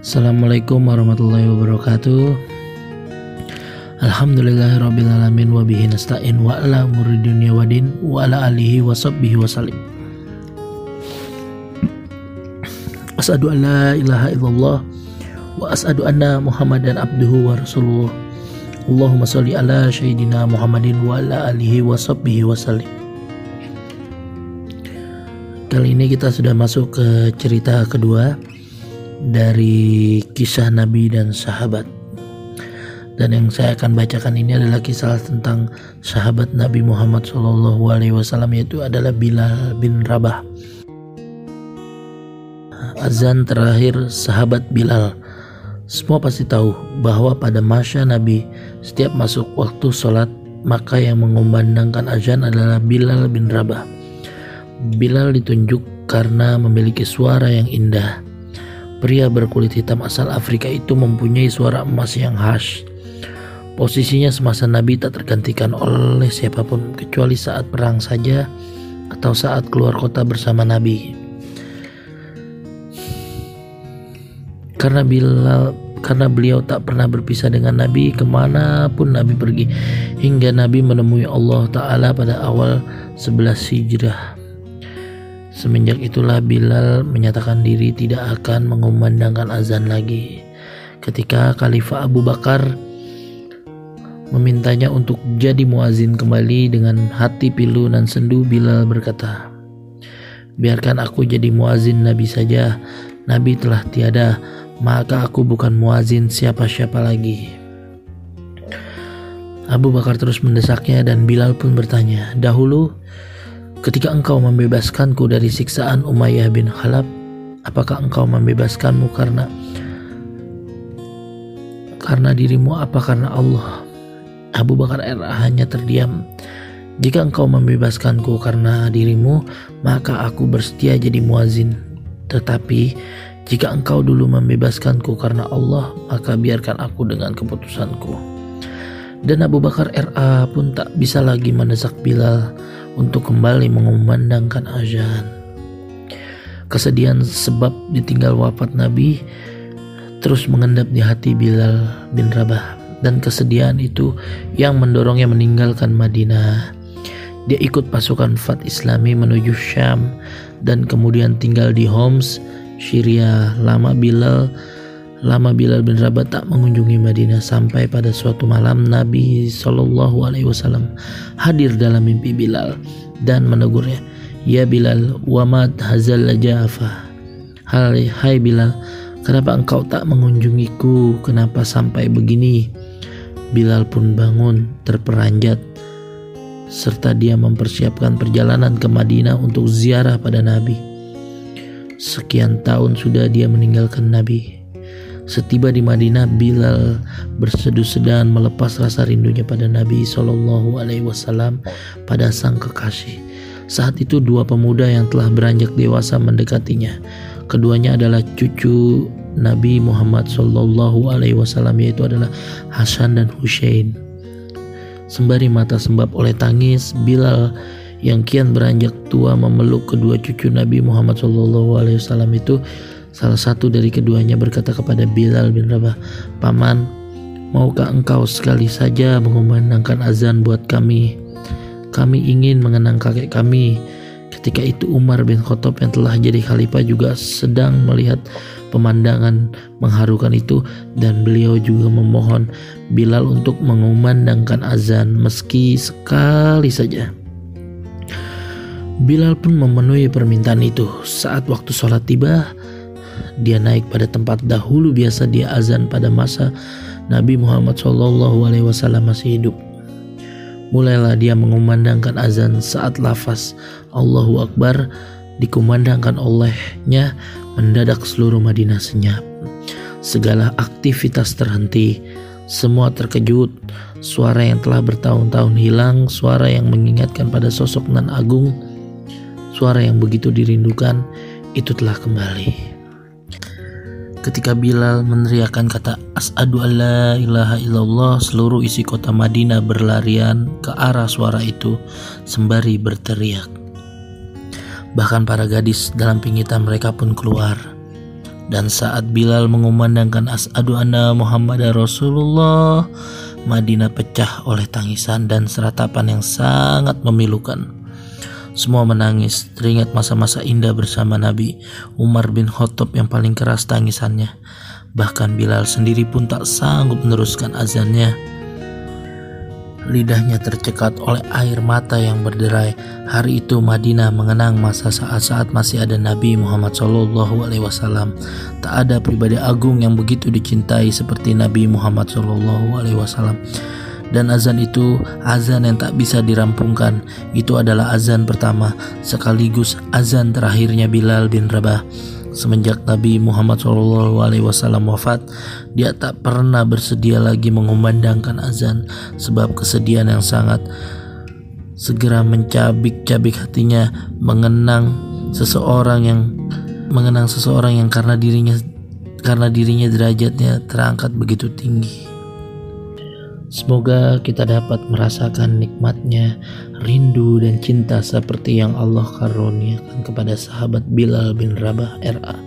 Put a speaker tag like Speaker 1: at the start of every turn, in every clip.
Speaker 1: Assalamualaikum warahmatullahi wabarakatuh. Alhamdulillahirrabbilalamin wa bihi nasta'in wa ala umuri dunia wa ala alihi wa sahbihi wa salim. As'adu an la ilaha illallah wa as'adu anna muhammadan abduhu wa rasuluh. Allahumma salli ala syahidina muhammadin wa ala alihi wa sahbihi wa salim. Kali ini kita sudah masuk ke cerita kedua dari kisah Nabi dan sahabat. Dan yang saya akan bacakan ini adalah kisah tentang sahabat Nabi Muhammad SAW yaitu adalah Bilal bin Rabah. Azan terakhir sahabat Bilal. Semua pasti tahu bahwa pada masa Nabi setiap masuk waktu sholat maka yang mengumandangkan azan adalah Bilal bin Rabah. Bilal ditunjuk karena memiliki suara yang indah Pria berkulit hitam asal Afrika itu mempunyai suara emas yang khas. Posisinya semasa Nabi tak tergantikan oleh siapa pun kecuali saat perang saja atau saat keluar kota bersama Nabi. Karena Bilal karena beliau tak pernah berpisah dengan Nabi ke mana pun Nabi pergi hingga Nabi menemui Allah Ta'ala pada awal 11 hijrah Semenjak itulah Bilal menyatakan diri tidak akan mengumandangkan azan lagi. Ketika Khalifah Abu Bakar memintanya untuk jadi muazin kembali dengan hati pilu dan sendu Bilal berkata, Biarkan aku jadi muazin Nabi saja, Nabi telah tiada, maka aku bukan muazin siapa-siapa lagi. Abu Bakar terus mendesaknya dan Bilal pun bertanya, Dahulu Ketika engkau membebaskanku dari siksaan Umayyah bin Khalaf, apakah engkau membebaskanmu karena karena dirimu apa karena Allah? Abu Bakar RA hanya terdiam. Jika engkau membebaskanku karena dirimu, maka aku bersedia jadi muazin. Tetapi jika engkau dulu membebaskanku karena Allah, maka biarkan aku dengan keputusanku. Dan Abu Bakar RA pun tak bisa lagi mendesak Bilal untuk kembali mengumandangkan azan. Kesedihan sebab ditinggal wafat Nabi terus mengendap di hati Bilal bin Rabah dan kesedihan itu yang mendorongnya meninggalkan Madinah. Dia ikut pasukan Fat Islami menuju Syam dan kemudian tinggal di Homs, Syria. Lama Bilal Lama Bilal bin Rabah tak mengunjungi Madinah sampai pada suatu malam Nabi Shallallahu Alaihi Wasallam hadir dalam mimpi Bilal dan menegurnya, Ya Bilal, wamad hazal jafa. Hai, hai Bilal, kenapa engkau tak mengunjungiku? Kenapa sampai begini? Bilal pun bangun terperanjat serta dia mempersiapkan perjalanan ke Madinah untuk ziarah pada Nabi. Sekian tahun sudah dia meninggalkan Nabi. Setiba di Madinah, Bilal berseduh sedan melepas rasa rindunya pada Nabi Shallallahu Alaihi Wasallam pada sang kekasih. Saat itu dua pemuda yang telah beranjak dewasa mendekatinya. Keduanya adalah cucu Nabi Muhammad Shallallahu Alaihi Wasallam yaitu adalah Hasan dan Hussein. Sembari mata sembab oleh tangis, Bilal yang kian beranjak tua memeluk kedua cucu Nabi Muhammad Shallallahu Alaihi Wasallam itu Salah satu dari keduanya berkata kepada Bilal bin Rabah, Paman, maukah engkau sekali saja mengumandangkan azan buat kami? Kami ingin mengenang kakek kami. Ketika itu Umar bin Khattab yang telah jadi khalifah juga sedang melihat pemandangan mengharukan itu dan beliau juga memohon Bilal untuk mengumandangkan azan meski sekali saja. Bilal pun memenuhi permintaan itu. Saat waktu sholat tiba, dia naik pada tempat dahulu biasa dia azan pada masa Nabi Muhammad SAW masih hidup. Mulailah dia mengumandangkan azan saat lafaz Allahu Akbar dikumandangkan olehnya mendadak seluruh Madinah senyap. Segala aktivitas terhenti, semua terkejut. Suara yang telah bertahun-tahun hilang, suara yang mengingatkan pada sosok nan agung, suara yang begitu dirindukan, itu telah kembali. Ketika Bilal meneriakkan kata As'adu alla ilaha illallah Seluruh isi kota Madinah berlarian ke arah suara itu Sembari berteriak Bahkan para gadis dalam pingitan mereka pun keluar Dan saat Bilal mengumandangkan as'adu anna Muhammad Rasulullah, Madinah pecah oleh tangisan dan seratapan yang sangat memilukan. Semua menangis, teringat masa-masa indah bersama Nabi Umar bin Khattab yang paling keras tangisannya. Bahkan Bilal sendiri pun tak sanggup meneruskan azannya. Lidahnya tercekat oleh air mata yang berderai. Hari itu Madinah mengenang masa saat-saat masih ada Nabi Muhammad Shallallahu Alaihi Wasallam. Tak ada pribadi agung yang begitu dicintai seperti Nabi Muhammad Shallallahu Alaihi Wasallam. Dan azan itu azan yang tak bisa dirampungkan. Itu adalah azan pertama sekaligus azan terakhirnya Bilal bin Rabah. Semenjak Nabi Muhammad SAW wafat, dia tak pernah bersedia lagi mengumandangkan azan sebab kesedihan yang sangat segera mencabik-cabik hatinya mengenang seseorang yang mengenang seseorang yang karena dirinya karena dirinya derajatnya terangkat begitu tinggi. Semoga kita dapat merasakan nikmatnya rindu dan cinta seperti yang Allah karuniakan kepada sahabat Bilal bin Rabah RA.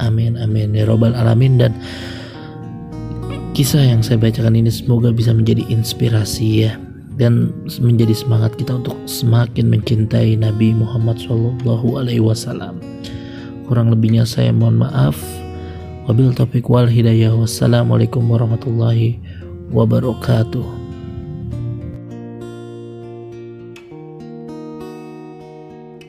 Speaker 1: Amin amin ya robbal alamin dan kisah yang saya bacakan ini semoga bisa menjadi inspirasi ya dan menjadi semangat kita untuk semakin mencintai Nabi Muhammad Shallallahu Alaihi Wasallam. Kurang lebihnya saya mohon maaf. Wabil topik wal hidayah. Wassalamualaikum warahmatullahi wabarakatuh.